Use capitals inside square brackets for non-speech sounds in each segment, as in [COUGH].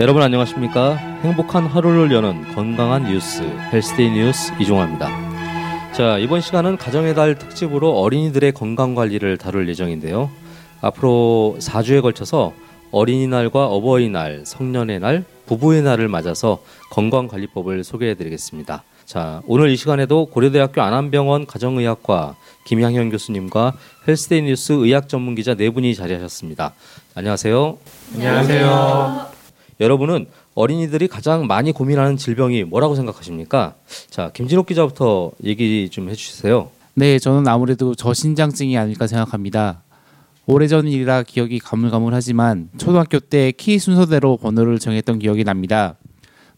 여러분 안녕하십니까? 행복한 하루를 여는 건강한 뉴스 헬스데이 뉴스 이종화입니다. 자 이번 시간은 가정의 달 특집으로 어린이들의 건강 관리를 다룰 예정인데요. 앞으로 4주에 걸쳐서 어린이날과 어버이날, 성년의 날, 부부의 날을 맞아서 건강관리법을 소개해드리겠습니다. 자, 오늘 이 시간에도 고려대학교 안암병원 가정의학과 김향현 교수님과 헬스데이 뉴스 의학 전문 기자 네 분이 자리하셨습니다. 안녕하세요. 안녕하세요. 여러분은 어린이들이 가장 많이 고민하는 질병이 뭐라고 생각하십니까? 자, 김진욱 기자부터 얘기 좀 해주세요. 네, 저는 아무래도 저신장증이 아닐까 생각합니다. 오래전 일이라 기억이 가물가물하지만 초등학교 때 키 순서대로 번호를 정했던 기억이 납니다.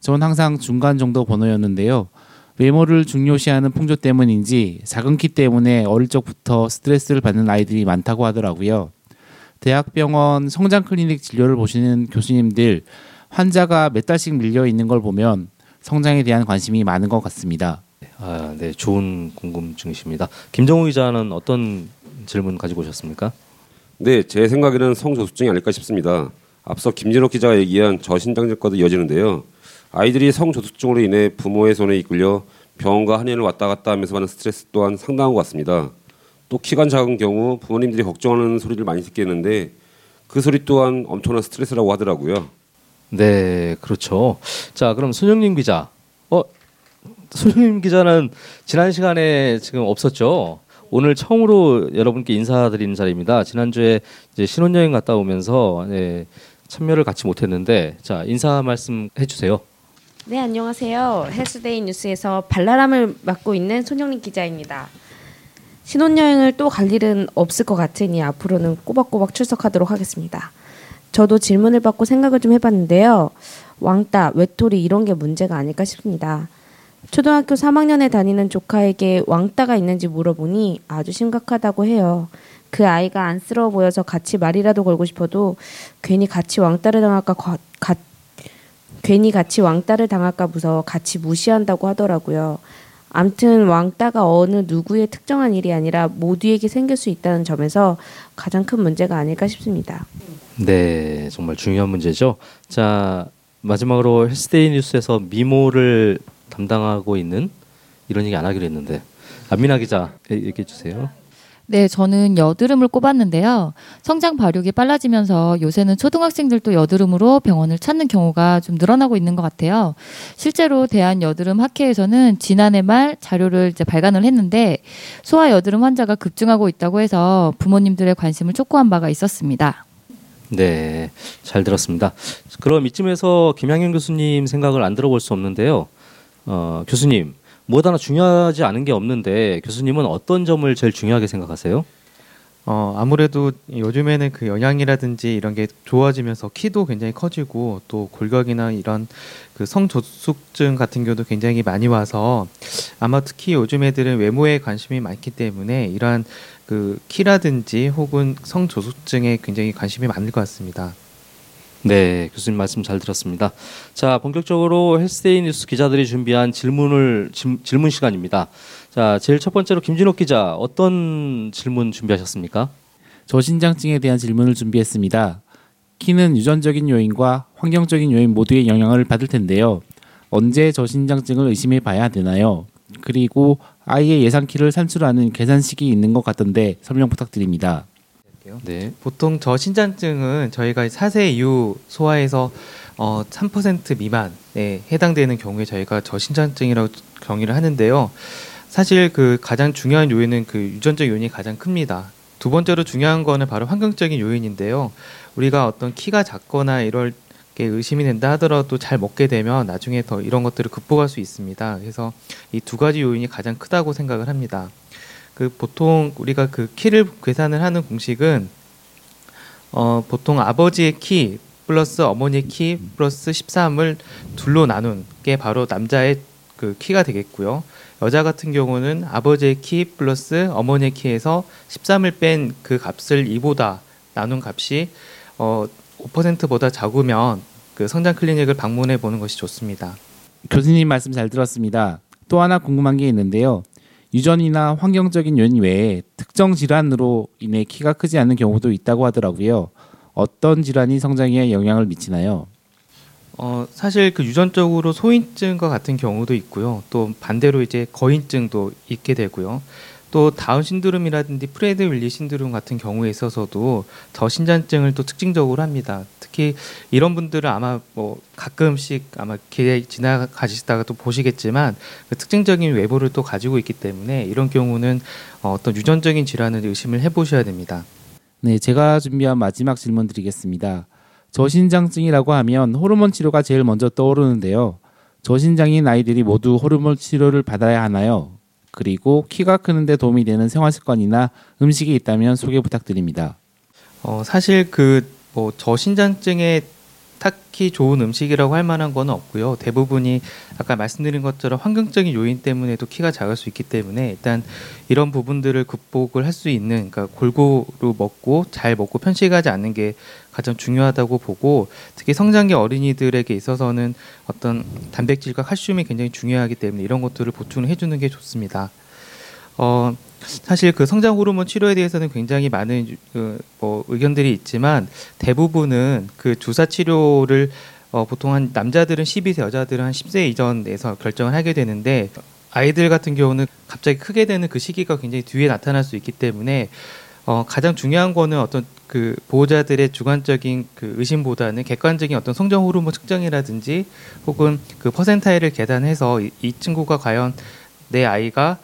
저는 항상 중간 정도 번호였는데요. 외모를 중요시하는 풍조 때문인지 작은 키 때문에 어릴 적부터 스트레스를 받는 아이들이 많다고 하더라고요. 대학병원 성장 클리닉 진료를 보시는 교수님들 환자가 몇 달씩 밀려 있는 걸 보면 성장에 대한 관심이 많은 것 같습니다. 아, 네, 좋은 궁금증이십니다. 김정우 기자는 어떤 질문 가지고 오셨습니까? 네, 제 생각에는 성조숙증이 아닐까 싶습니다. 앞서 김진욱 기자가 얘기한 저신장증과도 이어지는데요. 아이들이 성조숙증으로 인해 부모의 손에 이끌려 병원과 한의원을 왔다 갔다 하면서 받는 스트레스 또한 상당한 것 같습니다. 또 키가 작은 경우 부모님들이 걱정하는 소리를 많이 듣겠는데 그 소리 또한 엄청난 스트레스라고 하더라고요. 네, 그렇죠. 자, 그럼 손영림 기자. 어, 손영림 기자는 지난 시간에 지금 없었죠. 오늘 처음으로 여러분께 인사드리는 자리입니다. 지난주에 이제 신혼여행 갔다 오면서 네, 참여를 같이 못했는데 자 인사 말씀 해주세요. 네 안녕하세요. 헬스데이 뉴스에서 발랄함을 맡고 있는 손영림 기자입니다. 신혼여행을 또 갈 일은 없을 것 같으니 앞으로는 꼬박꼬박 출석하도록 하겠습니다. 저도 질문을 받고 생각을 좀 해봤는데요. 왕따, 외톨이 이런 게 문제가 아닐까 싶습니다. 초등학교 3학년에 다니는 조카에게 왕따가 있는지 물어보니 아주 심각하다고 해요. 그 아이가 안쓰러워 보여서 같이 말이라도 걸고 싶어도 괜히 같이 왕따를 당할까 가, 가, 괜히 같이 왕따를 당할까 무서워 같이 무시한다고 하더라고요. 암튼 왕따가 어느 누구의 특정한 일이 아니라 모두에게 생길 수 있다는 점에서 가장 큰 문제가 아닐까 싶습니다. 네, 정말 중요한 문제죠. 자, 마지막으로 헬스데이 뉴스에서 미모를 담당하고 있는 이런 얘기 안 하기로 했는데 안민아 기자 얘기해 주세요. 네, 저는 여드름을 꼽았는데요. 성장 발육이 빨라지면서 요새는 초등학생들도 여드름으로 병원을 찾는 경우가 좀 늘어나고 있는 것 같아요. 실제로 대한 여드름 학회에서는 지난해 말 자료를 이제 발간을 했는데 소아 여드름 환자가 급증하고 있다고 해서 부모님들의 관심을 촉구한 바가 있었습니다. 네, 잘 들었습니다. 그럼 이쯤에서 김양현 교수님 생각을 안 들어볼 수 없는데요. 어, 교수님, 무엇 하나 중요하지 않은 게 없는데 교수님은 어떤 점을 제일 중요하게 생각하세요? 어, 아무래도 요즘에는 그 영양이라든지 이런 게 좋아지면서 키도 굉장히 커지고 또 골격이나 이런 그 성조숙증 같은 경우도 굉장히 많이 와서 아마 특히 요즘 애들은 외모에 관심이 많기 때문에 이러한 그 키라든지 혹은 성조숙증에 굉장히 관심이 많을 것 같습니다. 네, 교수님 말씀 잘 들었습니다. 자, 본격적으로 헬스데이 뉴스 기자들이 준비한 질문을 질문 시간입니다. 자, 제일 첫 번째로 김진욱 기자 어떤 질문 준비하셨습니까? 저신장증에 대한 질문을 준비했습니다. 키는 유전적인 요인과 환경적인 요인 모두의 영향을 받을 텐데요. 언제 저신장증을 의심해 봐야 되나요? 그리고 아이의 예상 키를 산출하는 계산식이 있는 것 같던데 설명 부탁드립니다. 드릴게요. 네. 보통 저신장증은 저희가 4세 이후 소아에서 어, 3% 미만에 해당되는 경우에 저희가 저신장증이라고 정의를 하는데요. 사실 그 가장 중요한 요인은 그 유전적 요인이 가장 큽니다. 두 번째로 중요한 거는 바로 환경적인 요인인데요. 우리가 어떤 키가 작거나 이럴 게 의심이 된다 하더라도 잘 먹게 되면 나중에 더 이런 것들을 극복할 수 있습니다. 그래서 이 두 가지 요인이 가장 크다고 생각을 합니다. 그 보통 우리가 그 키를 계산을 하는 공식은 어 보통 아버지의 키 플러스 어머니의 키 플러스 13을 둘로 나눈 게 바로 남자의 그 키가 되겠고요. 여자 같은 경우는 아버지의 키 플러스 어머니의 키에서 13을 뺀 그 값을 2보다 나눈 값이 어 5%보다 작으면 그 성장 클리닉을 방문해 보는 것이 좋습니다. 교수님 말씀 잘 들었습니다. 또 하나 궁금한 게 있는데요. 유전이나 환경적인 요인 외에 특정 질환으로 인해 키가 크지 않는 경우도 있다고 하더라고요. 어떤 질환이 성장에 영향을 미치나요? 어, 사실 그 유전적으로 소인증과 같은 경우도 있고요. 또 반대로 이제 거인증도 있게 되고요. 또 다운 신드롬이라든지 프레드 윌리 신드롬 같은 경우에 있어서도 저신장증을 또 특징적으로 합니다. 특히 이런 분들은 아마 뭐 가끔씩 아마 길에 지나가시다가 또 보시겠지만 그 특징적인 외모를 또 가지고 있기 때문에 이런 경우는 어, 어떤 유전적인 질환을 의심을 해보셔야 됩니다. 네, 제가 준비한 마지막 질문 드리겠습니다. 저신장증이라고 하면 호르몬 치료가 제일 먼저 떠오르는데요. 저신장인 아이들이 모두 호르몬 치료를 받아야 하나요? 그리고 키가 크는데 도움이 되는 생활 습관이나 음식이 있다면 소개 부탁드립니다. 어, 사실 그 뭐 저신장증에 딱히 좋은 음식이라고 할 만한 건 없고요. 대부분이 아까 말씀드린 것처럼 환경적인 요인 때문에도 키가 작을 수 있기 때문에 일단 이런 부분들을 극복을 할 수 있는 그러니까 골고루 먹고 잘 먹고 편식하지 않는 게 가장 중요하다고 보고 특히 성장기 어린이들에게 있어서는 어떤 단백질과 칼슘이 굉장히 중요하기 때문에 이런 것들을 보충을 해주는 게 좋습니다. 어, 사실 그 성장 호르몬 치료에 대해서는 굉장히 많은 그, 뭐 의견들이 있지만 대부분은 그 주사 치료를 어, 보통 한 남자들은 12세, 여자들은 한 10세 이전에서 결정을 하게 되는데 아이들 같은 경우는 갑자기 크게 되는 그 시기가 굉장히 뒤에 나타날 수 있기 때문에 어, 가장 중요한 거는 어떤 그 보호자들의 주관적인 그 의심보다는 객관적인 어떤 성장 호르몬 측정이라든지 혹은 그 퍼센타일을 계산해서 이, 이 친구가 과연 내 아이가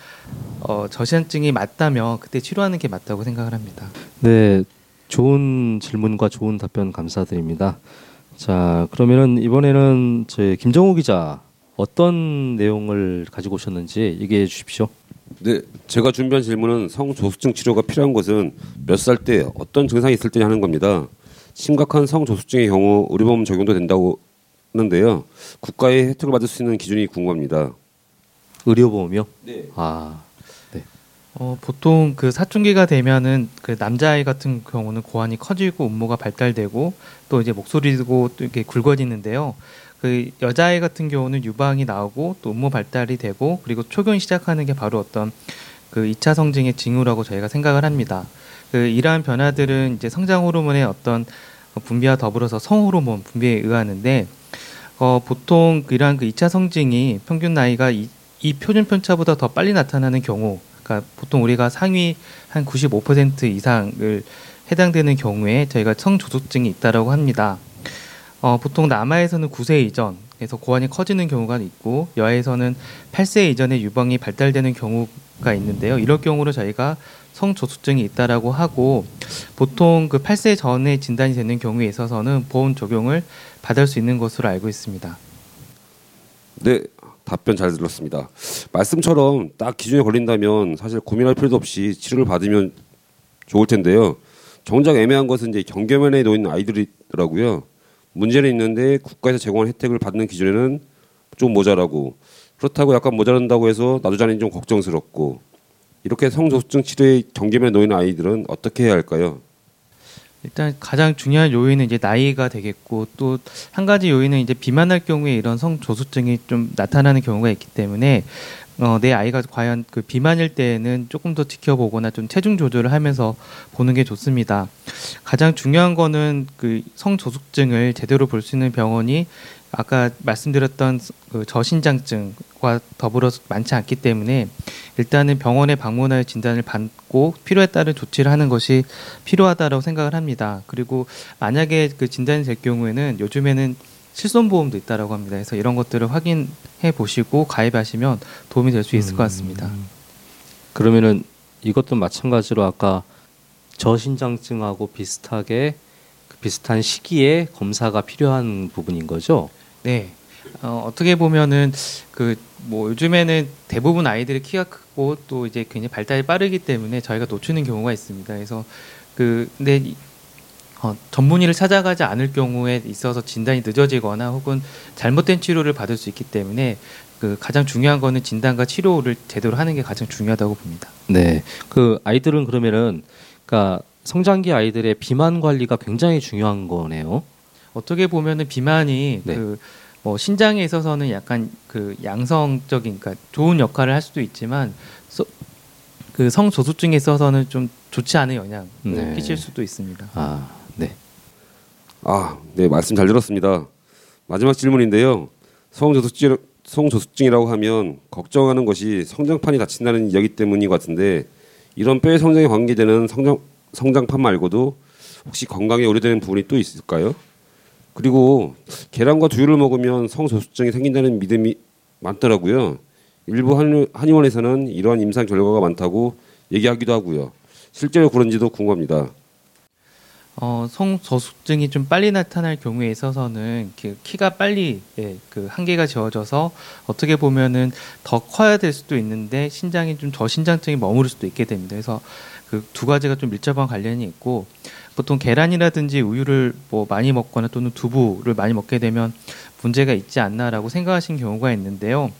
어, 저시한증이 맞다면 그때 치료하는 게 맞다고 생각을 합니다. 네, 좋은 질문과 좋은 답변 감사드립니다. 자, 그러면은 이번에는 저희 김정우 기자 어떤 내용을 가지고 오셨는지 얘기해 주십시오. 네, 제가 준비한 질문은 성조숙증 치료가 필요한 것은 몇 살 때 어떤 증상이 있을 때 하는 겁니다. 심각한 성조숙증의 경우 의료보험 적용도 된다고 하는데요. 국가의 혜택을 받을 수 있는 기준이 궁금합니다. 의료보험이요? 네. 아, 어, 보통 그 사춘기가 되면은 그 남자아이 같은 경우는 고환이 커지고 음모가 발달되고 또 이제 목소리도 또 이렇게 굵어지는데요. 그 여자아이 같은 경우는 유방이 나오고 또 음모 발달이 되고 그리고 초견이 시작하는 게 바로 어떤 그 2차 성징의 징후라고 저희가 생각을 합니다. 그 이러한 변화들은 이제 성장 호르몬의 어떤 분비와 더불어서 성 호르몬 분비에 의하는데 어, 보통 이러한 그 2차 성징이 평균 나이가 이, 이 표준 편차보다 더 빨리 나타나는 경우 그러니까 보통 우리가 상위 한 95% 이상을 해당되는 경우에 저희가 성조숙증이 있다라고 합니다. 어, 보통 남아에서는 9세 이전에서 고환이 커지는 경우가 있고 여아에서는 8세 이전에 유방이 발달되는 경우가 있는데요. 이럴 경우로 저희가 성조숙증이 있다라고 하고 보통 그 8세 전에 진단이 되는 경우에 있어서는 보험 적용을 받을 수 있는 것으로 알고 있습니다. 네, 답변 잘 들었습니다. 말씀처럼 딱 기준에 걸린다면 사실 고민할 필요도 없이 치료를 받으면 좋을 텐데요. 정작 애매한 것은 이제 경계면에 놓인 아이들이더라고요. 문제는 있는데 국가에서 제공한 혜택을 받는 기준에는 좀 모자라고 그렇다고 약간 모자란다고 해서 나도 자는 좀 걱정스럽고 이렇게 성조숙증 치료의 경계면에 놓인 아이들은 어떻게 해야 할까요? 일단 가장 중요한 요인은 이제 나이가 되겠고 또 한 가지 요인은 이제 비만할 경우에 이런 성조숙증이 좀 나타나는 경우가 있기 때문에 어, 내 아이가 과연 그 비만일 때에는 조금 더 지켜보거나 좀 체중 조절을 하면서 보는 게 좋습니다. 가장 중요한 거는 그 성조숙증을 제대로 볼 수 있는 병원이 아까 말씀드렸던 그 저신장증과 더불어서 많지 않기 때문에 일단은 병원에 방문하여 진단을 받고 필요에 따른 조치를 하는 것이 필요하다고 생각을 합니다. 그리고 만약에 그 진단이 될 경우에는 요즘에는 실손보험도 있다라고 합니다. 그래서 이런 것들을 확인해 보시고 가입하시면 도움이 될 수 있을 것 같습니다. 그러면은 이것도 마찬가지로 아까 저신장증하고 비슷하게 그 비슷한 시기에 검사가 필요한 부분인 거죠. 네. 어, 어떻게 보면은 그 뭐 요즘에는 대부분 아이들이 키가 크고 또 이제 굉장히 발달이 빠르기 때문에 저희가 놓치는 경우가 있습니다. 그래서 그 근데 이- 어, 전문의를 찾아가지 않을 경우에 있어서 진단이 늦어지거나 혹은 잘못된 치료를 받을 수 있기 때문에 그 가장 중요한 거는 진단과 치료를 제대로 하는 게 가장 중요하다고 봅니다. 네. 그 아이들은 그러면은 그러니까 성장기 아이들의 비만 관리가 굉장히 중요한 거네요. 어떻게 보면은 비만이 네. 그 뭐 신장에 있어서는 약간 그 양성적인 그러니까 좋은 역할을 할 수도 있지만 소- 그 성조숙증에 있어서는 좀 좋지 않은 영향을 네. 끼칠 수도 있습니다. 아, 네. 아, 네 말씀 잘 들었습니다. 마지막 질문인데요. 성저숙증, 성저숙증이라고 하면 걱정하는 것이 성장판이 다친다는 이야기 때문인 것 같은데 이런 뼈의 성장에 관계되는 성장, 성장판 말고도 혹시 건강에 오래되는 부분이 또 있을까요? 그리고 계란과 두유를 먹으면 성저숙증이 생긴다는 믿음이 많더라고요. 일부 한의- 한의원에서는 이러한 임상 결과가 많다고 얘기하기도 하고요. 실제로 그런지도 궁금합니다. 어, 성저숙증이 좀 빨리 나타날 경우에 있어서는 그 키가 빨리 예, 그 한계가 지어져서 어떻게 보면은 더 커야 될 수도 있는데 신장이 좀 저신장증이 머무를 수도 있게 됩니다. 그래서 그 두 가지가 좀 밀접한 관련이 있고 보통 계란이라든지 우유를 뭐 많이 먹거나 또는 두부를 많이 먹게 되면 문제가 있지 않나라고 생각하시는 경우가 있는데요.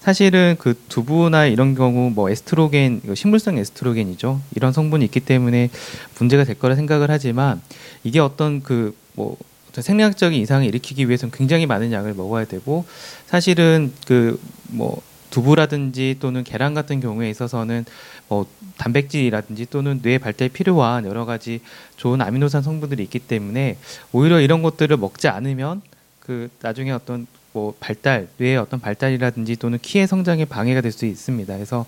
사실은 그 두부나 이런 경우 뭐 에스트로겐, 식물성 에스트로겐이죠. 이런 성분이 있기 때문에 문제가 될 거라 생각을 하지만 이게 어떤 그뭐 생리학적인 이상을 일으키기 위해서는 굉장히 많은 양을 먹어야 되고 사실은 그 뭐 두부라든지 또는 계란 같은 경우에 있어서는 뭐 단백질이라든지 또는 뇌 발달에 필요한 여러 가지 좋은 아미노산 성분들이 있기 때문에 오히려 이런 것들을 먹지 않으면 그 나중에 어떤 뭐 발달 뇌의 어떤 발달이라든지 또는 키의 성장에 방해가 될 수 있습니다. 그래서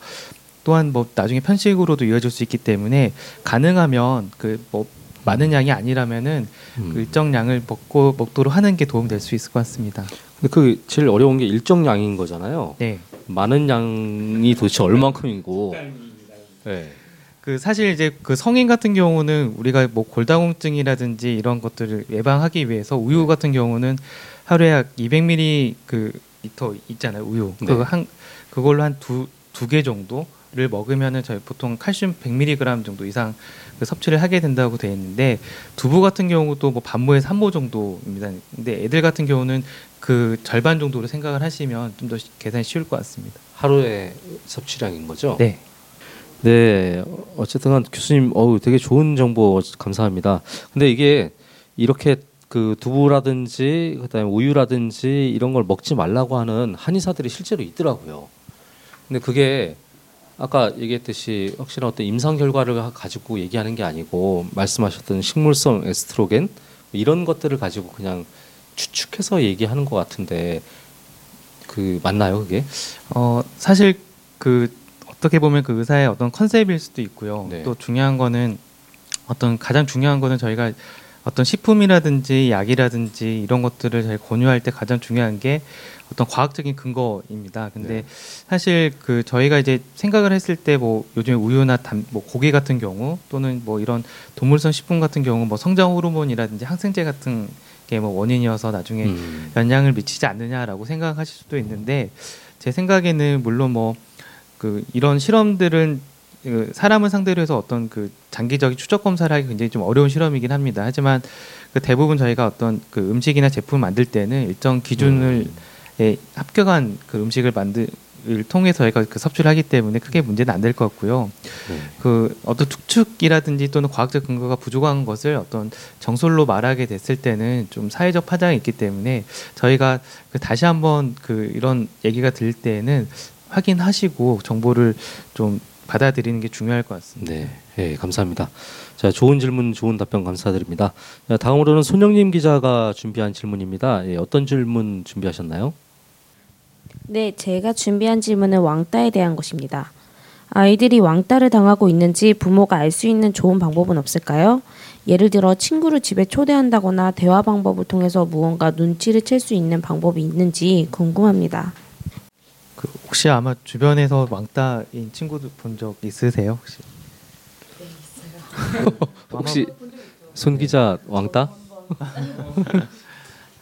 또한 뭐 나중에 편식으로도 이어질 수 있기 때문에 가능하면 그뭐 많은 양이 아니라면은 음. 그 일정 양을 먹고 먹도록 하는 게 도움 될 수 있을 것 같습니다. 근데 그 제일 어려운 게 일정 양인 거잖아요. 네. 많은 양이 도대체 얼만큼이고. 네. 그 사실 이제 그 성인 같은 경우는 우리가 뭐 골다공증이라든지 이런 것들을 예방하기 위해서 우유 같은 경우는 하루에 약 200ml 그 리터 있잖아요 우유 네. 그거 한 그걸로 한 두 두 개 정도를 먹으면은 저희 보통 칼슘 100mg 정도 이상 그 섭취를 하게 된다고 되어 있는데 두부 같은 경우도 뭐 반모에서 한모 정도입니다. 근데 애들 같은 경우는 그 절반 정도로 생각을 하시면 좀 더 계산이 쉬울 것 같습니다. 하루의 섭취량인 거죠? 네. 네, 어쨌든 간 교수님, 어우, 되게 좋은 정보 감사합니다. 근데 이게 이렇게 그 두부라든지 그다음에 우유라든지 이런 걸 먹지 말라고 하는 한의사들이 실제로 있더라고요. 근데 그게 아까 얘기했듯이 확실한 어떤 임상 결과를 가- 가지고 얘기하는 게 아니고 말씀하셨던 식물성 에스트로겐 이런 것들을 가지고 그냥 추측해서 얘기하는 것 같은데 그 맞나요, 그게? 어 사실 그 어떻게 보면 그 의사의 어떤 컨셉일 수도 있고요. 네. 또 중요한 거는 어떤 가장 중요한 거는 저희가 어떤 식품이라든지 약이라든지 이런 것들을 저희 권유할 때 가장 중요한 게 어떤 과학적인 근거입니다. 근데 네. 사실 그 저희가 이제 생각을 했을 때 뭐 요즘에 우유나 단, 뭐 고기 같은 경우 또는 뭐 이런 동물성 식품 같은 경우 뭐 성장 호르몬이라든지 항생제 같은 게뭐 원인이어서 나중에 음. 영향을 미치지 않느냐라고 생각하실 수도 있는데 제 생각에는 물론 뭐 그 이런 실험들은 그 사람을 상대로 해서 어떤 그 장기적인 추적 검사를 하기 굉장히 좀 어려운 실험이긴 합니다. 하지만 그 대부분 저희가 어떤 그 음식이나 제품을 만들 때는 일정 기준을 음. 에 합격한 그 음식을 만들 을 통해서 저희가 그 섭취를 하기 때문에 크게 문제는 안 될 것 같고요. 네. 그 어떤 특축이라든지 또는 과학적 근거가 부족한 것을 어떤 정설로 말하게 됐을 때는 좀 사회적 파장이 있기 때문에 저희가 그 다시 한번 그 이런 얘기가 들릴 때에는 확인하시고 정보를 좀 받아들이는 게 중요할 것 같습니다. 네, 예, 감사합니다. 자, 좋은 질문, 좋은 답변 감사드립니다. 자, 다음으로는 손영림 기자가 준비한 질문입니다. 예, 어떤 질문 준비하셨나요? 네, 제가 준비한 질문은 왕따에 대한 것입니다. 아이들이 왕따를 당하고 있는지 부모가 알 수 있는 좋은 방법은 없을까요? 예를 들어 친구를 집에 초대한다거나 대화 방법을 통해서 무언가 눈치를 챌 수 있는 방법이 있는지 궁금합니다. 그 혹시 아마 주변에서 왕따인 친구들 본 적 있으세요? 혹시? [LAUGHS] 혹시 손 기자 왕따? [LAUGHS]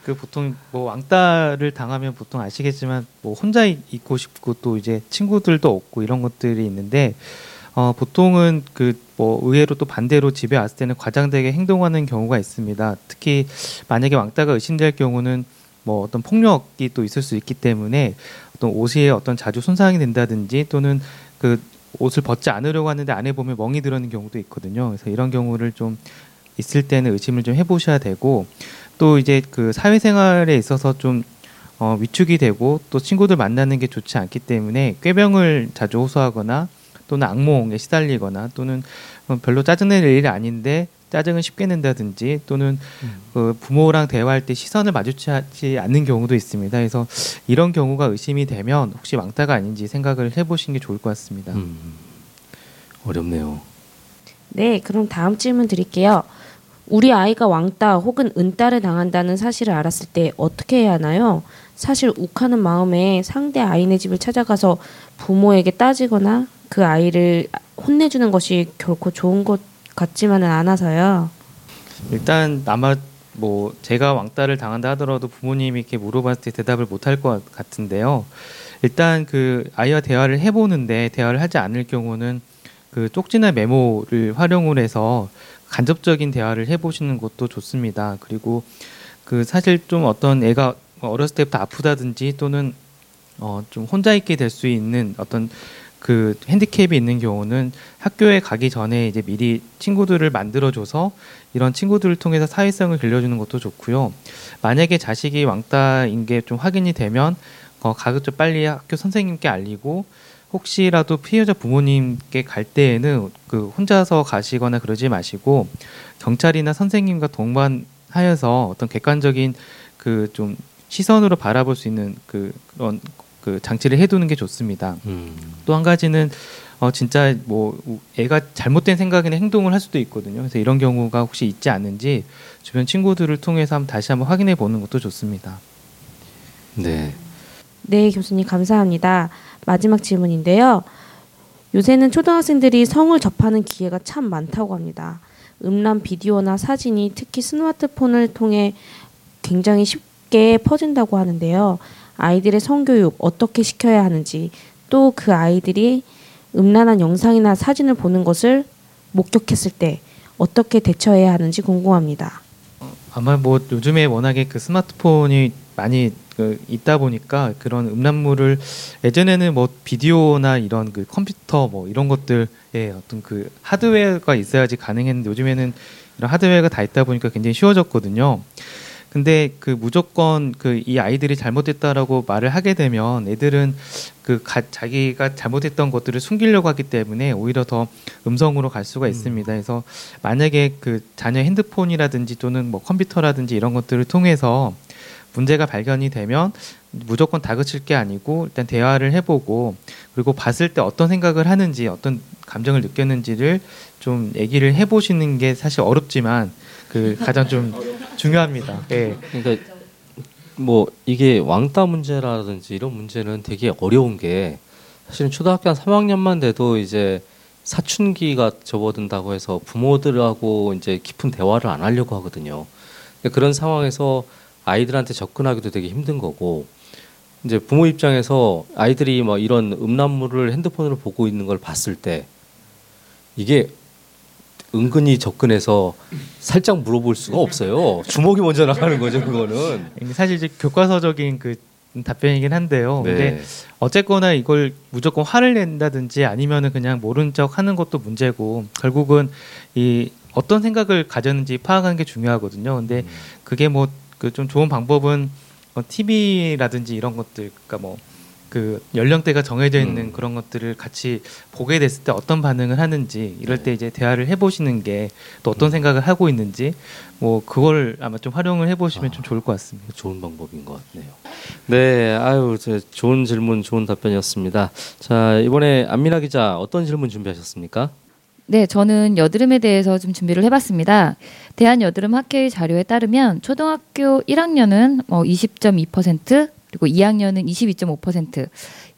그 보통 뭐 왕따를 당하면 보통 아시겠지만 뭐 혼자 있- 있고 싶고 또 이제 친구들도 없고 이런 것들이 있는데 어 보통은 그 뭐 의외로 또 반대로 집에 왔을 때는 과장되게 행동하는 경우가 있습니다. 특히 만약에 왕따가 의심될 경우는 뭐 어떤 폭력이 또 있을 수 있기 때문에 어떤 옷에 어떤 자주 손상이 된다든지 또는 그 옷을 벗지 않으려고 하는데 안에 보면 멍이 들어있는 경우도 있거든요. 그래서 이런 경우를 좀 있을 때는 의심을 좀 해보셔야 되고 또 이제 그 사회생활에 있어서 좀 어, 위축이 되고 또 친구들 만나는 게 좋지 않기 때문에 꾀병을 자주 호소하거나 또는 악몽에 시달리거나 또는 어, 별로 짜증낼 일이 아닌데 짜증을 쉽게 낸다든지 또는 그 부모랑 대화할 때 시선을 마주치지 않는 경우도 있습니다. 그래서 이런 경우가 의심이 되면 혹시 왕따가 아닌지 생각을 해보시는 게 좋을 것 같습니다. 음, 어렵네요. 네, 그럼 다음 질문 드릴게요. 우리 아이가 왕따 혹은 은따를 당한다는 사실을 알았을 때 어떻게 해야 하나요? 사실 욱하는 마음에 상대 아이네 집을 찾아가서 부모에게 따지거나 그 아이를 혼내주는 것이 결코 좋은 것 같지만은 않아서요. 일단 아마 뭐 제가 왕따를 당한다 하더라도 부모님이 이렇게 물어봤을 때 대답을 못할 것 같은데요. 일단 그 아이와 대화를 해보는데 대화를 하지 않을 경우는 그 쪽지나 메모를 활용을 해서 간접적인 대화를 해보시는 것도 좋습니다. 그리고 그 사실 좀 어떤 애가 어렸을 때부터 아프다든지 또는 어 좀 혼자 있게 될 수 있는 어떤 그 핸디캡이 있는 경우는 학교에 가기 전에 이제 미리 친구들을 만들어줘서 이런 친구들을 통해서 사회성을 길러주는 것도 좋고요. 만약에 자식이 왕따인 게 좀 확인이 되면 어, 가급적 빨리 학교 선생님께 알리고 혹시라도 피해자 부모님께 갈 때에는 그 혼자서 가시거나 그러지 마시고 경찰이나 선생님과 동반하여서 어떤 객관적인 그 좀 시선으로 바라볼 수 있는 그 그런 그 장치를 해두는 게 좋습니다. 음, 또한 가지는 어 진짜 뭐 애가 잘못된 생각이나 행동을 할 수도 있거든요. 그래서 이런 경우가 혹시 있지 않은지 주변 친구들을 통해서 한번 다시 한번 확인해 보는 것도 좋습니다. 네. 네, 교수님 감사합니다. 마지막 질문인데요. 요새는 초등학생들이 성을 접하는 기회가 참 많다고 합니다. 음란 비디오나 사진이 특히 스마트폰을 통해 굉장히 쉽게 퍼진다고 하는데요. 아이들의 성교육 어떻게 시켜야 하는지 또 그 아이들이 음란한 영상이나 사진을 보는 것을 목격했을 때 어떻게 대처해야 하는지 궁금합니다. 아마 뭐 요즘에 워낙에 그 스마트폰이 많이 그 있다 보니까 그런 음란물을 예전에는 뭐 비디오나 이런 그 컴퓨터 뭐 이런 것들에 어떤 그 하드웨어가 있어야지 가능했는데 요즘에는 이런 하드웨어가 다 있다 보니까 굉장히 쉬워졌거든요. 근데 그 무조건 그 이 아이들이 잘못했다라고 말을 하게 되면 애들은 그 가, 자기가 잘못했던 것들을 숨기려고 하기 때문에 오히려 더 음성으로 갈 수가 있습니다. 그래서 만약에 그 자녀 핸드폰이라든지 또는 뭐 컴퓨터라든지 이런 것들을 통해서 문제가 발견이 되면 무조건 다그칠 게 아니고 일단 대화를 해보고 그리고 봤을 때 어떤 생각을 하는지 어떤 감정을 느꼈는지를 좀 얘기를 해보시는 게 사실 어렵지만 그 가장 좀 [LAUGHS] 중요합니다. 예. 그러니까 뭐 이게 왕따 문제라든지 이런 문제는 되게 어려운 게 사실은 초등학교 한 3학년만 돼도 이제 사춘기가 접어든다고 해서 부모들하고 이제 깊은 대화를 안 하려고 하거든요. 근데 그런 상황에서 아이들한테 접근하기도 되게 힘든 거고 이제 부모 입장에서 아이들이 뭐 이런 음란물을 핸드폰으로 보고 있는 걸 봤을 때 이게 은근히 접근해서 살짝 물어볼 수가 없어요. 주먹이 먼저 나가는 거죠, 그거는. 사실 이제 교과서적인 그 답변이긴 한데요. 네. 근데 어쨌거나 이걸 무조건 화를 낸다든지 아니면은 그냥 모른 척 하는 것도 문제고 결국은 이 어떤 생각을 가졌는지 파악하는 게 중요하거든요. 근데 그게 뭐 그 좀 좋은 방법은 뭐 TV라든지 이런 것들 그러니까 뭐 그 연령대가 정해져 있는 음. 그런 것들을 같이 보게 됐을 때 어떤 반응을 하는지 이럴 때 이제 대화를 해보시는 게 또 어떤 생각을 하고 있는지 뭐 그걸 아마 좀 활용을 해보시면 좀 좋을 것 같습니다. 좋은 방법인 것 같네요. 네, 아유, 저 좋은 질문, 좋은 답변이었습니다. 자, 이번에 안민아 기자 어떤 질문 준비하셨습니까? 네, 저는 여드름에 대해서 좀 준비를 해봤습니다. 대한 여드름 학회의 자료에 따르면 초등학교 1학년은 뭐 20.2% 그리고 2학년은 22.5%.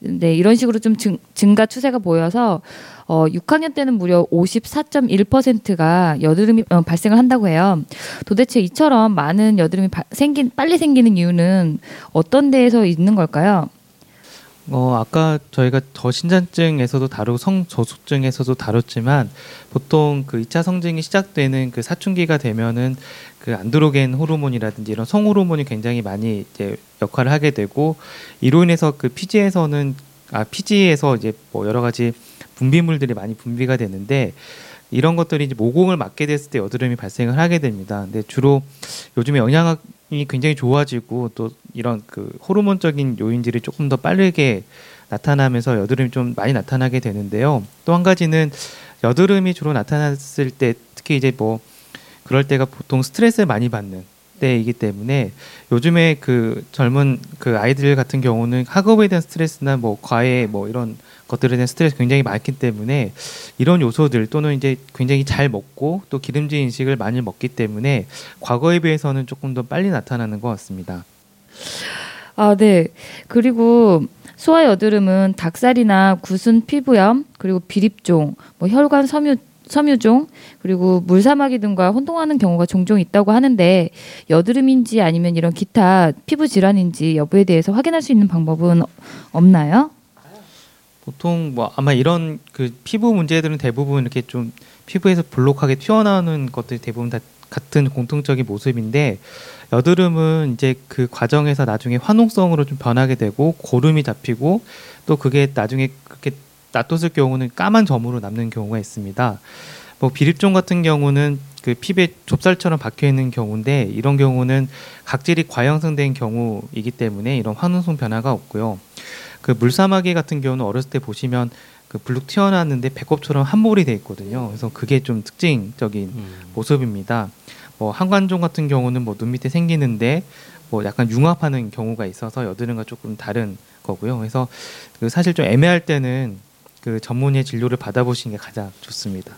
네, 이런 식으로 좀 증, 증가 추세가 보여서 어, 6학년 때는 무려 54.1%가 여드름이 어, 발생을 한다고 해요. 도대체 이처럼 많은 여드름이 바, 생긴 빨리 생기는 이유는 어떤 데에서 있는 걸까요? 어 아까 저희가 저신장증에서도 다루고 성저숙증에서도 다뤘지만 보통 그 2차 성징이 시작되는 그 사춘기가 되면은 그 안드로겐 호르몬이라든지 이런 성 호르몬이 굉장히 많이 이제 역할을 하게 되고 이로 인해서 그 피지에서는 아 피지에서 이제 뭐 여러 가지 분비물들이 많이 분비가 되는데 이런 것들이 이제 모공을 맞게 됐을 때 여드름이 발생을 하게 됩니다. 근데 주로 요즘에 영양이 굉장히 좋아지고 또 이런 그 호르몬적인 요인들이 조금 더 빠르게 나타나면서 여드름이 좀 많이 나타나게 되는데요. 또 한 가지는 여드름이 주로 나타났을 때 특히 이제 뭐 그럴 때가 보통 스트레스를 많이 받는 때이기 때문에 요즘에 그 젊은 그 아이들 같은 경우는 학업에 대한 스트레스나 뭐 과외 뭐 이런 것들에 대한 스트레스 굉장히 많기 때문에 이런 요소들 또는 이제 굉장히 잘 먹고 또 기름진 음식을 많이 먹기 때문에 과거에 비해서는 조금 더 빨리 나타나는 것 같습니다. 아, 네. 그리고 소아 여드름은 닭살이나 구순 피부염, 그리고 비립종, 뭐 혈관 섬유 섬유종 그리고 물사마귀 등과 혼동하는 경우가 종종 있다고 하는데 여드름인지 아니면 이런 기타 피부 질환인지 여부에 대해서 확인할 수 있는 방법은 없나요? 보통 뭐 아마 이런 그 피부 문제들은 대부분 이렇게 좀 피부에서 볼록하게 튀어나오는 것들이 대부분 다 같은 공통적인 모습인데 여드름은 이제 그 과정에서 나중에 화농성으로 좀 변하게 되고 고름이 잡히고 또 그게 나중에 그렇게 놔뒀을 경우는 까만 점으로 남는 경우가 있습니다. 뭐 비립종 같은 경우는 그 피부에 좁쌀처럼 박혀 있는 경우인데 이런 경우는 각질이 과형성된 경우이기 때문에 이런 화농성 변화가 없고요. 그 물사마귀 같은 경우는 어렸을 때 보시면 그 블룩 튀어나왔는데 배꼽처럼 한몰이 돼 있거든요. 그래서 그게 좀 특징적인 음. 모습입니다. 뭐 한관종 같은 경우는 뭐 눈 밑에 생기는데 뭐 약간 융합하는 경우가 있어서 여드름과 조금 다른 거고요. 그래서 그 사실 좀 애매할 때는 그 전문의 진료를 받아보시는 게 가장 좋습니다.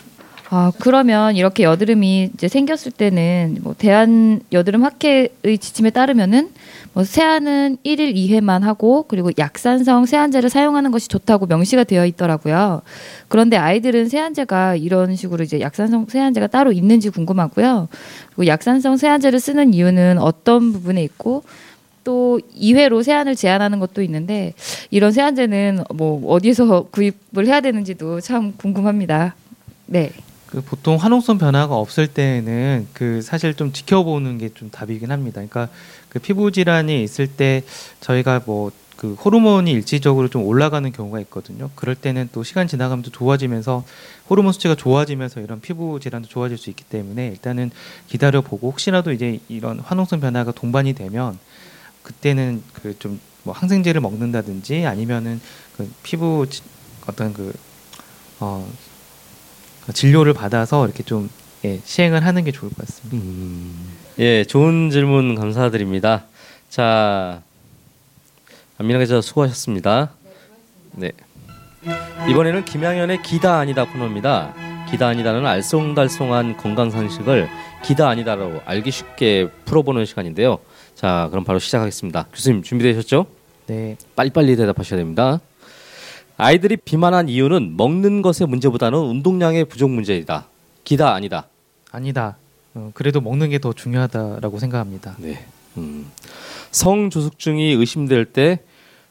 아, 그러면 이렇게 여드름이 이제 생겼을 때는 뭐 대한 여드름 학회의 지침에 따르면은 뭐 세안은 1일 2회만 하고 그리고 약산성 세안제를 사용하는 것이 좋다고 명시가 되어 있더라고요. 그런데 아이들은 세안제가 이런 식으로 이제 약산성 세안제가 따로 있는지 궁금하고요. 그리고 약산성 세안제를 쓰는 이유는 어떤 부분에 있고 또 2회로 세안을 제한하는 것도 있는데 이런 세안제는 뭐 어디서 [LAUGHS] 구입을 해야 되는지도 참 궁금합니다. 네. 그 보통 화농성 변화가 없을 때는 그 사실 좀 지켜보는 게 좀 답이긴 합니다. 그러니까 그 피부 질환이 있을 때 저희가 뭐그 호르몬이 일시적으로 좀 올라가는 경우가 있거든요. 그럴 때는 또 시간 지나가면서 좋아지면서 호르몬 수치가 좋아지면서 이런 피부 질환도 좋아질 수 있기 때문에 일단은 기다려 보고 혹시라도 이제 이런 화농성 변화가 동반이 되면 그때는 그 좀 뭐 항생제를 먹는다든지 아니면은 그 피부 지- 어떤 그 어, 진료를 받아서 이렇게 좀 예, 시행을 하는 게 좋을 것 같습니다. 음. 예, 좋은 질문 감사드립니다. 자, 안민아 기자 수고하셨습니다. 네. 이번에는 김양현의 기다 아니다 코너입니다. 기다 아니다는 알쏭달쏭한 건강 상식을 기다 아니다로 알기 쉽게 풀어보는 시간인데요. 자, 그럼 바로 시작하겠습니다. 교수님 준비되셨죠? 네. 빨리빨리 대답하셔야 됩니다. 아이들이 비만한 이유는 먹는 것의 문제보다는 운동량의 부족 문제이다. 기다 아니다. 아니다. 어, 그래도 먹는 게 더 중요하다라고 생각합니다. 네. 음. 성조숙증이 의심될 때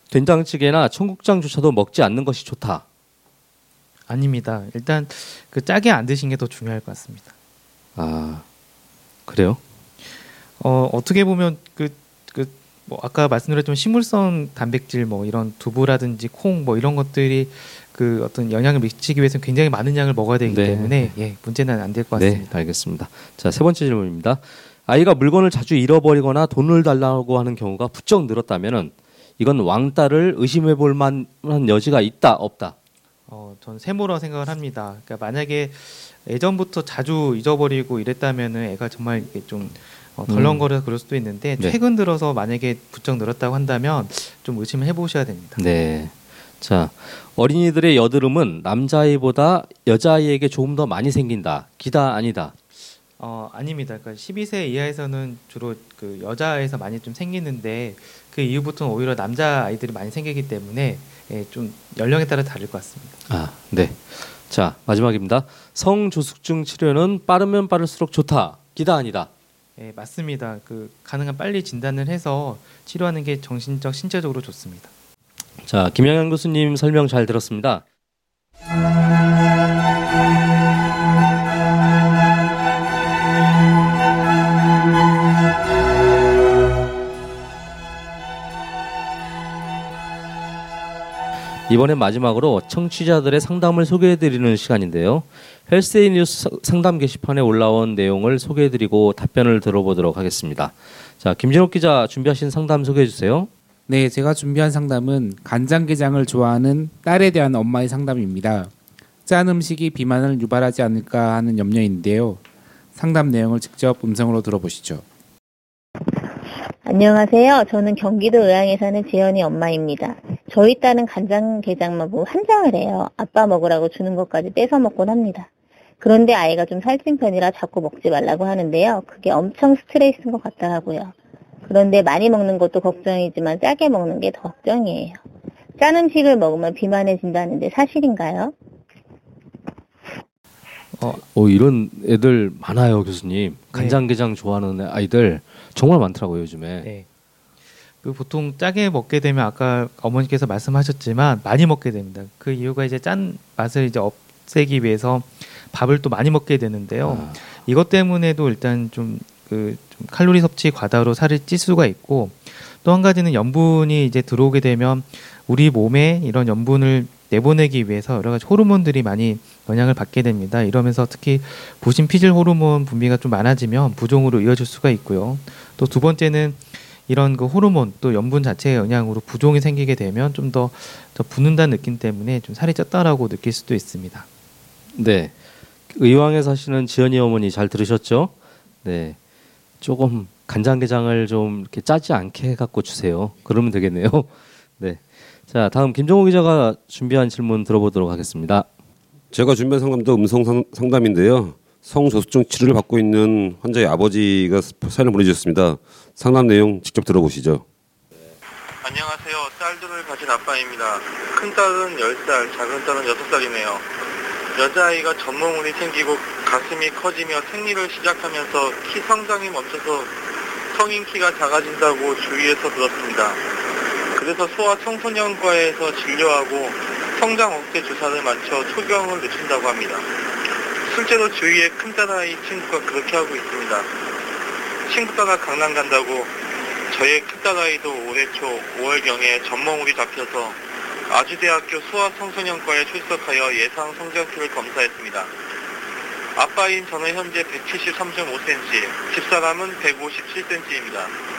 된장찌개나 청국장조차도 먹지 않는 것이 좋다. 아닙니다. 일단 그 짜게 안 드신 게 더 중요할 것 같습니다. 아 그래요? 어, 어떻게 보면 그, 그, 뭐 아까 말씀드렸지만 식물성 단백질 뭐 이런 두부라든지 콩 뭐 이런 것들이 그 어떤 영향을 미치기 위해서는 굉장히 많은 양을 먹어야 되기 네. 때문에 예, 문제는 안 될것 네, 같습니다. 알겠습니다. 자 세 번째 질문입니다. 아이가 물건을 자주 잃어버리거나 돈을 달라고 하는 경우가 부쩍 늘었다면은 이건 왕따를 의심해 볼 만한 여지가 있다 없다. 어, 저는 세모라 생각을 합니다. 그러니까 만약에 예전부터 자주 잊어버리고 이랬다면은 애가 정말 이게 좀 어, 덜렁거려서 그럴 수도 있는데 네. 최근 들어서 만약에 부쩍 늘었다고 한다면 좀 의심을 해보셔야 됩니다. 네. 자 어린이들의 여드름은 남자아이보다 여자아이에게 조금 더 많이 생긴다. 기다 아니다. 어, 아닙니다. 그러니까 12세 이하에서는 주로 그 여자에서 많이 좀 생기는데 그 이후부터는 오히려 남자 아이들이 많이 생기기 때문에 예, 좀 연령에 따라 다를 것 같습니다. 아, 네. 자, 마지막입니다. 성조숙증 치료는 빠르면 빠를수록 좋다. 기다 아니다. 예, 맞습니다. 그 가능한 빨리 진단을 해서 치료하는 게 정신적 신체적으로 좋습니다. 자, 김영현 교수님 설명 잘 들었습니다. 이번엔 마지막으로 청취자들의 상담을 소개해드리는 시간인데요. 헬스데이 뉴스 상담 게시판에 올라온 내용을 소개해드리고 답변을 들어보도록 하겠습니다. 자, 김진욱 기자 준비하신 상담 소개해주세요. 네, 제가 준비한 상담은 간장게장을 좋아하는 딸에 대한 엄마의 상담입니다. 짠 음식이 비만을 유발하지 않을까 하는 염려인데요. 상담 내용을 직접 음성으로 들어보시죠. 안녕하세요. 저는 경기도 의왕에 사는 지연이 엄마입니다. 저희 딸은 간장게장만 보고 한장을 해요. 아빠 먹으라고 주는 것까지 뺏어 먹곤 합니다. 그런데 아이가 좀 살찐 편이라 자꾸 먹지 말라고 하는데요. 그게 엄청 스트레스인 것 같더라고요. 그런데 많이 먹는 것도 걱정이지만 짜게 먹는 게 더 걱정이에요. 짠 음식을 먹으면 비만해진다는데 사실인가요? 어, 이런 애들 많아요, 교수님. 간장게장 좋아하는 아이들 정말 많더라고요, 요즘에. 네. 그 보통 짜게 먹게 되면 아까 어머니께서 말씀하셨지만 많이 먹게 됩니다. 그 이유가 이제 짠 맛을 이제 없애기 위해서 밥을 또 많이 먹게 되는데요. 아, 이것 때문에도 일단 좀 그 좀 칼로리 섭취 과다로 살이 찔 수가 있고 또 한 가지는 염분이 이제 들어오게 되면 우리 몸에 이런 염분을 내보내기 위해서 여러 가지 호르몬들이 많이 영향을 받게 됩니다. 이러면서 특히 부신 피질 호르몬 분비가 좀 많아지면 부종으로 이어질 수가 있고요. 또 두 번째는 이런 그 호르몬 또 염분 자체의 영향으로 부종이 생기게 되면 좀더더 붓는다는 느낌 때문에 좀 살이 쪘다라고 느낄 수도 있습니다. 네. 의왕에 사시는 지연이 어머니 잘 들으셨죠? 네. 조금 간장게장을 좀 이렇게 짜지 않게 해갖고 주세요. 그러면 되겠네요. [LAUGHS] 네. 자, 다음 김정호 기자가 준비한 질문 들어보도록 하겠습니다. 제가 준비한 상담도 음성 상- 상담인데요. 성저수증 치료를 받고 있는 환자의 아버지가 사연을 보내주셨습니다. 상담 내용 직접 들어보시죠. 안녕하세요. 딸들을 가진 아빠입니다. 큰 딸은 10살, 작은 딸은 6살이네요. 여자아이가 전몽울이 생기고 가슴이 커지며 생리를 시작하면서 키 성장이 멈춰서 성인 키가 작아진다고 주위에서 들었습니다. 그래서 소아 청소년과에서 진료하고 성장 억제 주사를 맞춰 초경을 늦춘다고 합니다. 실제로 주위에 큰 딸아이 친구가 그렇게 하고 있습니다. 친구 따라 강남 간다고 저의 큰 딸아이도 올해 초 5월경에 전몽울이 잡혀서 아주대학교 소아청소년과에 출석하여 예상 성장키를 검사했습니다. 아빠인 저는 현재 173.5cm, 집사람은 157cm입니다.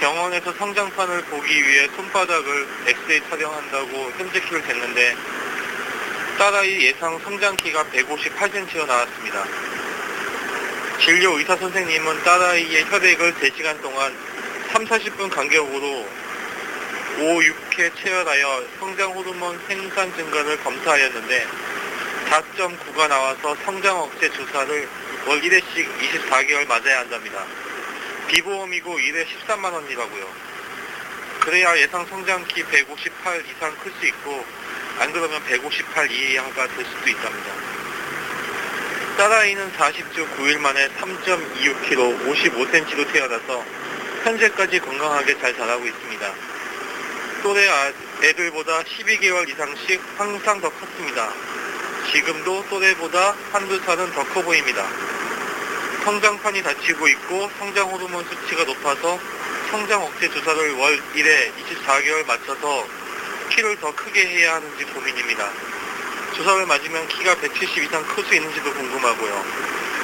병원에서 성장판을 보기 위해 손바닥을 엑스레이 촬영한다고 현재 키를 쟀는데 딸아이 예상 성장키가 158cm로 나왔습니다. 진료 의사 선생님은 딸아이의 혈액을 3시간 동안 3, 40분 간격으로 5, 6회 체열하여 성장 호르몬 생산 증가를 검사하였는데 4.9가 나와서 성장 억제 주사를 월 1회씩 24개월 맞아야 한답니다. 비보험이고 1회 13만 원이라고요. 그래야 예상 성장키 158 이상 클 수 있고 안 그러면 158 이하가 될 수도 있답니다. 딸아이는 40주 9일 만에 3.26kg, 55cm로 태어나서 현재까지 건강하게 잘 자라고 있습니다. 또래 아- 애들보다 12개월 이상씩 항상 더 컸습니다. 지금도 또래보다 한두 살은 더 커 보입니다. 성장판이 닫히고 있고 성장 호르몬 수치가 높아서 성장 억제 주사를 월 1회 24개월 맞춰서 키를 더 크게 해야 하는지 고민입니다. 주사를 맞으면 키가 170 이상 클 수 있는지도 궁금하고요.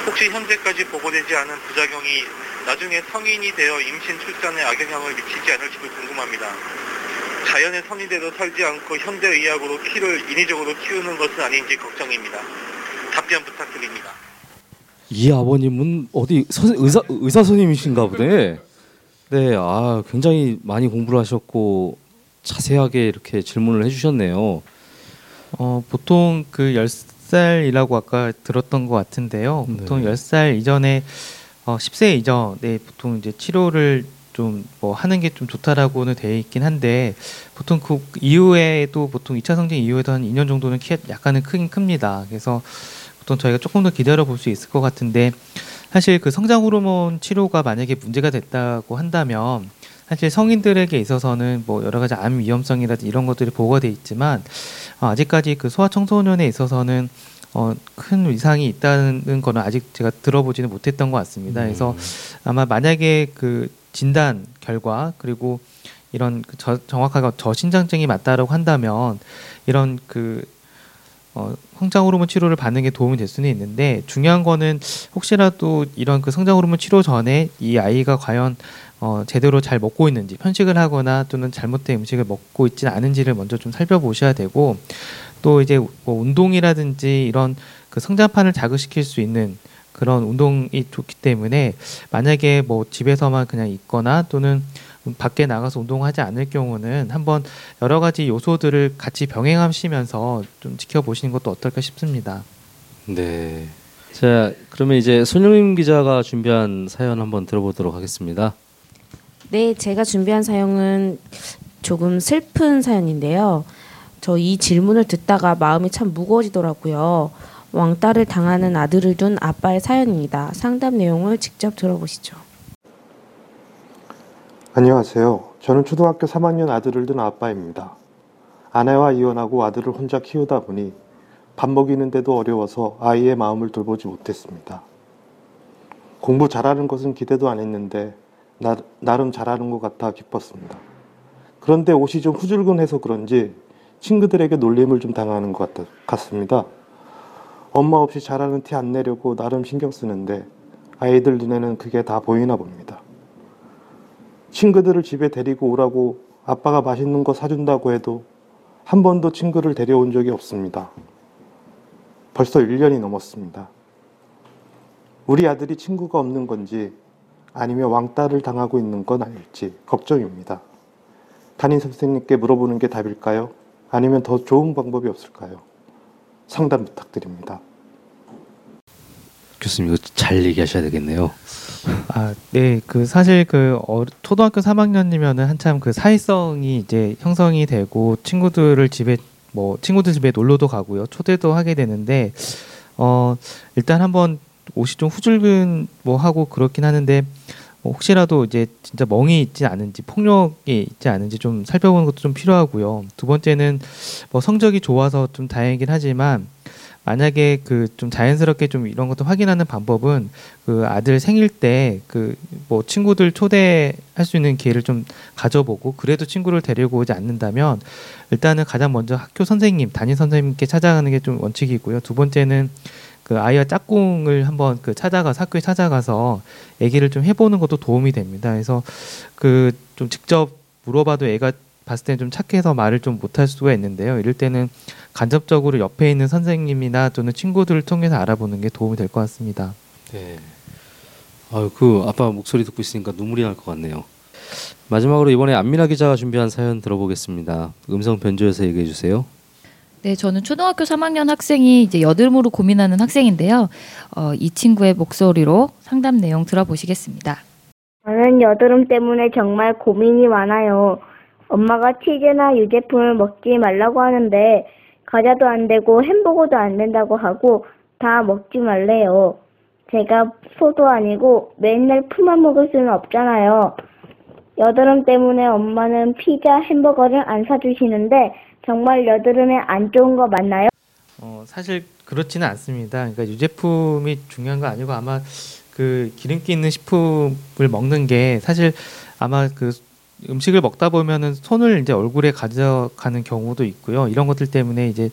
혹시 현재까지 보고되지 않은 부작용이 나중에 성인이 되어 임신 출산에 악영향을 미치지 않을지도 궁금합니다. 자연의 선의대로 살지 않고 현대의학으로 키를 인위적으로 키우는 것은 아닌지 걱정입니다. 답변 부탁드립니다. 이 아버님은 어디 선- 의사 의사 선생님이신가 보네. 네, 아 굉장히 많이 공부를 하셨고 자세하게 이렇게 질문을 해주셨네요. 어, 보통 그 10살이라고 아까 들었던 것 같은데요. 보통 네. 10살 이전에 어, 10세 이전에 보통 이제 치료를 좀 뭐 하는 게 좀 좋다라고는 돼 있긴 한데 보통 그 이후에도 보통 2차 성징 이후에도 한 2년 정도는 키가 약간은 크긴 큽니다. 그래서 보통 저희가 조금 더 기다려 볼 수 있을 것 같은데 사실 그 성장 호르몬 치료가 만약에 문제가 됐다고 한다면 사실 성인들에게 있어서는 뭐 여러 가지 암 위험성이라든지 이런 것들이 보고가 돼 있지만 어, 아직까지 그 소아 청소년에 있어서는 어, 큰 이상이 있다는 거는 아직 제가 들어보지는 못했던 것 같습니다. 그래서 아마 만약에 그 진단 결과 그리고 이런 그 저, 정확하게 저신장증이 맞다라고 한다면 이런 그 어, 성장 호르몬 치료를 받는 게 도움이 될 수는 있는데 중요한 거는 혹시라도 이런 그 성장 호르몬 치료 전에 이 아이가 과연 어, 제대로 잘 먹고 있는지 편식을 하거나 또는 잘못된 음식을 먹고 있지는 않은지를 먼저 좀 살펴보셔야 되고 또 이제 뭐 운동이라든지 이런 그 성장판을 자극시킬 수 있는 그런 운동이 좋기 때문에 만약에 뭐 집에서만 그냥 있거나 또는 밖에 나가서 운동하지 않을 경우는 한번 여러 가지 요소들을 같이 병행하시면서 좀 지켜보시는 것도 어떨까 싶습니다. 네. 자, 그러면 이제 손영임 기자가 준비한 사연 한번 들어보도록 하겠습니다. 네, 제가 준비한 사연은 조금 슬픈 사연인데요. 저 이 질문을 듣다가 마음이 참 무거워지더라고요. 왕따를 당하는 아들을 둔 아빠의 사연입니다. 상담 내용을 직접 들어보시죠. 안녕하세요. 저는 초등학교 3학년 아들을 둔 아빠입니다. 아내와 이혼하고 아들을 혼자 키우다 보니 밥 먹이는데도 어려워서 아이의 마음을 돌보지 못했습니다. 공부 잘하는 것은 기대도 안 했는데 나, 나름 잘하는 것 같아 기뻤습니다. 그런데 옷이 좀 후줄근해서 그런지 친구들에게 놀림을 좀 당하는 것 같, 같습니다. 엄마 없이 잘하는 티 안 내려고 나름 신경 쓰는데 아이들 눈에는 그게 다 보이나 봅니다. 친구들을 집에 데리고 오라고 아빠가 맛있는 거 사준다고 해도 한 번도 친구를 데려온 적이 없습니다. 벌써 1년이 넘었습니다. 우리 아들이 친구가 없는 건지 아니면 왕따를 당하고 있는 건 아닐지 걱정입니다. 담임 선생님께 물어보는 게 답일까요? 아니면 더 좋은 방법이 없을까요? 상담 부탁드립니다. 교수님 이거 잘 얘기하셔야 되겠네요. 아, 네. 그 사실 그 어, 초등학교 3학년이면은 한참 그 사회성이 이제 형성이 되고 친구들을 집에 뭐 친구들 집에 놀러도 가고요. 초대도 하게 되는데 어 일단 한번 옷이 좀 후줄근 뭐 하고 그렇긴 하는데 뭐 혹시라도 이제 진짜 멍이 있지 않은지 폭력이 있지 않은지 좀 살펴보는 것도 좀 필요하고요. 두 번째는 뭐 성적이 좋아서 좀 다행이긴 하지만 만약에 그 좀 자연스럽게 좀 이런 것도 확인하는 방법은 그 아들 생일 때 그 뭐 친구들 초대할 수 있는 기회를 좀 가져보고 그래도 친구를 데리고 오지 않는다면 일단은 가장 먼저 학교 선생님 담임 선생님께 찾아가는 게 좀 원칙이고요. 두 번째는 그 아이와 짝꿍을 한번 그 찾아가서 학교에 찾아가서 얘기를 좀 해보는 것도 도움이 됩니다. 그래서 그 좀 직접 물어봐도 애가 봤을 때는 좀 착해서 말을 좀 못할 수가 있는데요. 이럴 때는 간접적으로 옆에 있는 선생님이나 또는 친구들을 통해서 알아보는 게 도움이 될 것 같습니다. 네. 아유 그 아빠 목소리 듣고 있으니까 눈물이 날 것 같네요. 마지막으로 이번에 안민아 기자가 준비한 사연 들어보겠습니다. 음성 변조해서 얘기해 주세요. 네, 저는 초등학교 3학년 학생이 이제 여드름으로 고민하는 학생인데요. 어, 이 친구의 목소리로 상담 내용 들어보시겠습니다. 저는 여드름 때문에 정말 고민이 많아요. 엄마가 치즈나 유제품을 먹지 말라고 하는데 과자도 안 되고 햄버거도 안 된다고 하고 다 먹지 말래요. 제가 소도 아니고 맨날 풀만 먹을 수는 없잖아요. 여드름 때문에 엄마는 피자, 햄버거를 안 사주시는데 정말 여드름에 안 좋은 거 맞나요? 어, 사실 그렇지는 않습니다. 그러니까 유제품이 중요한 거 아니고 아마 그 기름기 있는 식품을 먹는 게 사실 아마 그 음식을 먹다 보면은 손을 이제 얼굴에 가져가는 경우도 있고요. 이런 것들 때문에 이제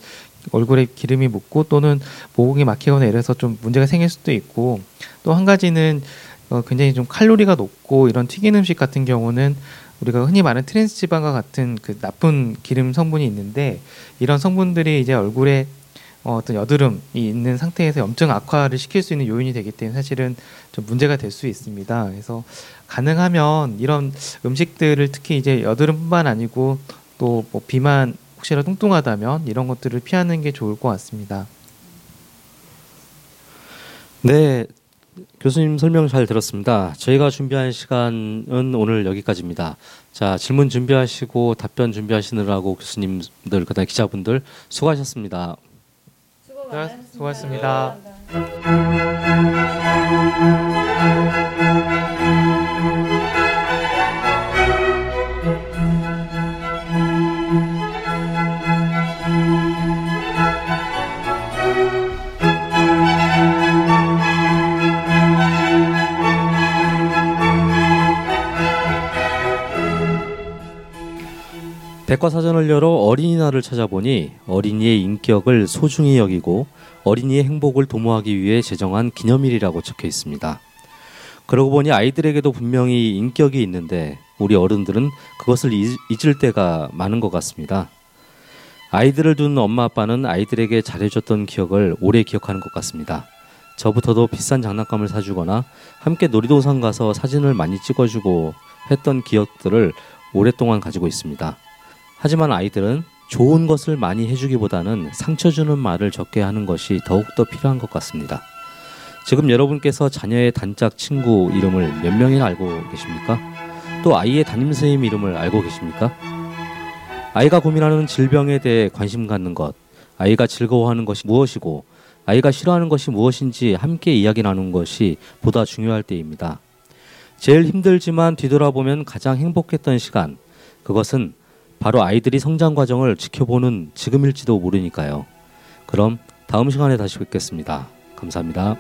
얼굴에 기름이 묻고 또는 모공이 막히거나 이래서 좀 문제가 생길 수도 있고 또 한 가지는 어, 굉장히 좀 칼로리가 높고 이런 튀긴 음식 같은 경우는 우리가 흔히 말하는 트랜스 지방과 같은 그 나쁜 기름 성분이 있는데 이런 성분들이 이제 얼굴에 어, 어떤 여드름이 있는 상태에서 염증 악화를 시킬 수 있는 요인이 되기 때문에 사실은 좀 문제가 될 수 있습니다. 그래서 가능하면 이런 음식들을 특히 이제 여드름뿐만 아니고 또 뭐 비만 혹시라도 뚱뚱하다면 이런 것들을 피하는 게 좋을 것 같습니다. 네, 교수님 설명 잘 들었습니다. 저희가 준비한 시간은 오늘 여기까지입니다. 자, 질문 준비하시고 답변 준비하시느라고 교수님들 그다음 기자분들 수고하셨습니다. 수고하셨습니다. 백과사전을 열어 어린이날을 찾아보니 어린이의 인격을 소중히 여기고 어린이의 행복을 도모하기 위해 제정한 기념일이라고 적혀 있습니다. 그러고 보니 아이들에게도 분명히 인격이 있는데 우리 어른들은 그것을 잊, 잊을 때가 많은 것 같습니다. 아이들을 둔 엄마 아빠는 아이들에게 잘해줬던 기억을 오래 기억하는 것 같습니다. 저부터도 비싼 장난감을 사주거나 함께 놀이동산 가서 사진을 많이 찍어주고 했던 기억들을 오랫동안 가지고 있습니다. 하지만 아이들은 좋은 것을 많이 해주기보다는 상처 주는 말을 적게 하는 것이 더욱더 필요한 것 같습니다. 지금 여러분께서 자녀의 단짝 친구 이름을 몇 명이나 알고 계십니까? 또 아이의 담임 선생님 이름을 알고 계십니까? 아이가 고민하는 질병에 대해 관심 갖는 것, 아이가 즐거워하는 것이 무엇이고, 아이가 싫어하는 것이 무엇인지 함께 이야기 나누는 것이 보다 중요할 때입니다. 제일 힘들지만 뒤돌아보면 가장 행복했던 시간, 그것은 바로 아이들이 성장 과정을 지켜보는 지금일지도 모르니까요. 그럼 다음 시간에 다시 뵙겠습니다. 감사합니다.